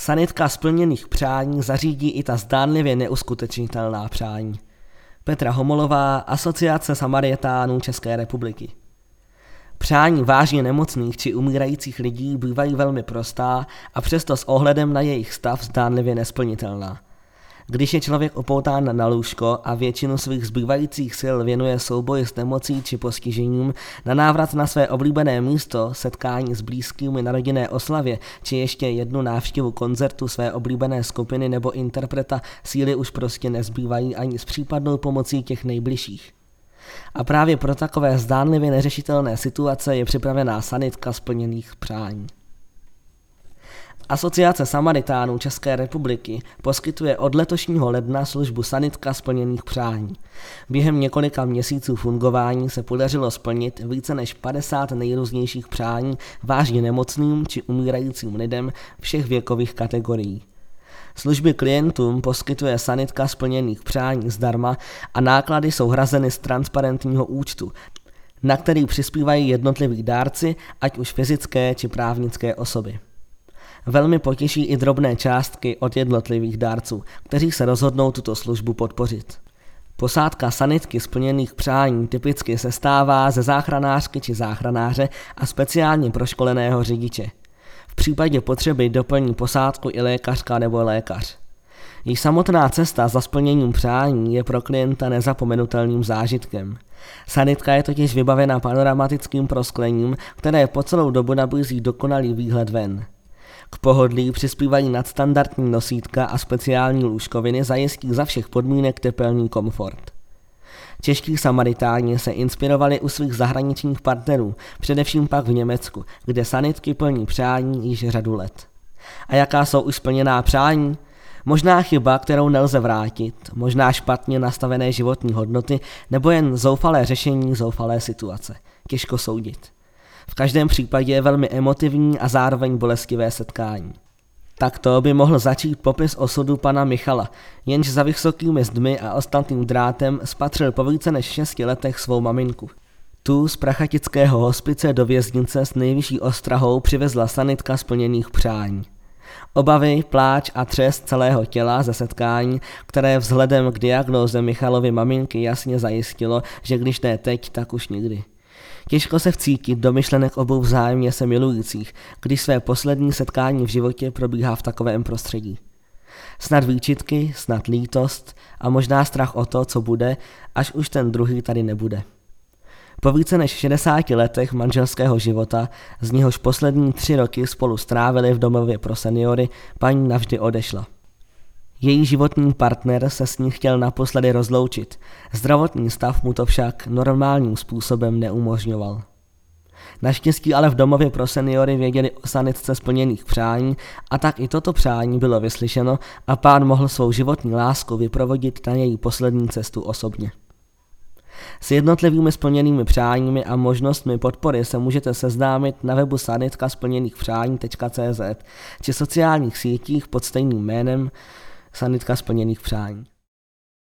Sanitka splněných přání zařídí i ta zdánlivě neuskutečnitelná přání. Petra Homolová, Asociace Samarietánů České republiky. Přání vážně nemocných či umírajících lidí bývají velmi prostá a přesto s ohledem na jejich stav zdánlivě nesplnitelná. Když je člověk opoután na lůžko a většinu svých zbývajících sil věnuje souboji s nemocí či postižením, na návrat na své oblíbené místo, setkání s blízkými na rodinné oslavě, či ještě jednu návštěvu koncertu své oblíbené skupiny nebo interpreta, síly už prostě nezbývají ani s případnou pomocí těch nejbližších. A právě pro takové zdánlivě neřešitelné situace je připravená sanitka splněných přání. Asociace Samaritánů České republiky poskytuje od letošního ledna službu sanitka splněných přání. Během několika měsíců fungování se podařilo splnit více než 50 nejrůznějších přání vážně nemocným či umírajícím lidem všech věkových kategorií. Služby klientům poskytuje sanitka splněných přání zdarma a náklady jsou hrazeny z transparentního účtu, na který přispívají jednotliví dárci, ať už fyzické či právnické osoby. Velmi potěší i drobné částky od jednotlivých dárců, kteří se rozhodnou tuto službu podpořit. Posádka sanitky splněných přání typicky se stává ze záchranářky či záchranáře a speciálně proškoleného řidiče. V případě potřeby doplní posádku i lékařka nebo lékař. Její samotná cesta za splněním přání je pro klienta nezapomenutelným zážitkem. Sanitka je totiž vybavena panoramatickým prosklením, které po celou dobu nabízí dokonalý výhled ven. K pohodlí přispívají nadstandardní nosítka a speciální lůžkoviny zajistí za všech podmínek tepelný komfort. Čeští samaritáni se inspirovali u svých zahraničních partnerů, především pak v Německu, kde sanitky plní přání již řadu let. A jaká jsou už splněná přání? Možná chyba, kterou nelze vrátit, možná špatně nastavené životní hodnoty, nebo jen zoufalé řešení zoufalé situace. Těžko soudit. V každém případě je velmi emotivní a zároveň bolestivé setkání. Takto by mohl začít popis osudu pana Michala, jenž za vysokými zdmi a ostatním drátem spatřil po více než šesti letech svou maminku. Tu z prachatického hospice do věznice s nejvyšší ostrahou přivezla sanitka splněných přání. Obavy, pláč a třes celého těla ze setkání, které vzhledem k diagnóze Michalovy maminky jasně zajistilo, že když ne teď, tak už nikdy. Těžko se vcítit do myšlenek obou vzájemně se milujících, když své poslední setkání v životě probíhá v takovém prostředí. Snad výčitky, snad lítost a možná strach o to, co bude, až už ten druhý tady nebude. Po více než 60 letech manželského života, z něhož poslední tři roky spolu strávili v domově pro seniory, paní navždy odešla. Její životní partner se s ní chtěl naposledy rozloučit, zdravotní stav mu to však normálním způsobem neumožňoval. Naštěstí ale v domově pro seniory věděli o sanitce splněných přání a tak i toto přání bylo vyslyšeno a pán mohl svou životní lásku vyprovodit na její poslední cestu osobně. S jednotlivými splněnými přáními a možnostmi podpory se můžete seznámit na webu sanitka splněných přání.cz či sociálních sítích pod stejným jménem sanitka splněných přání.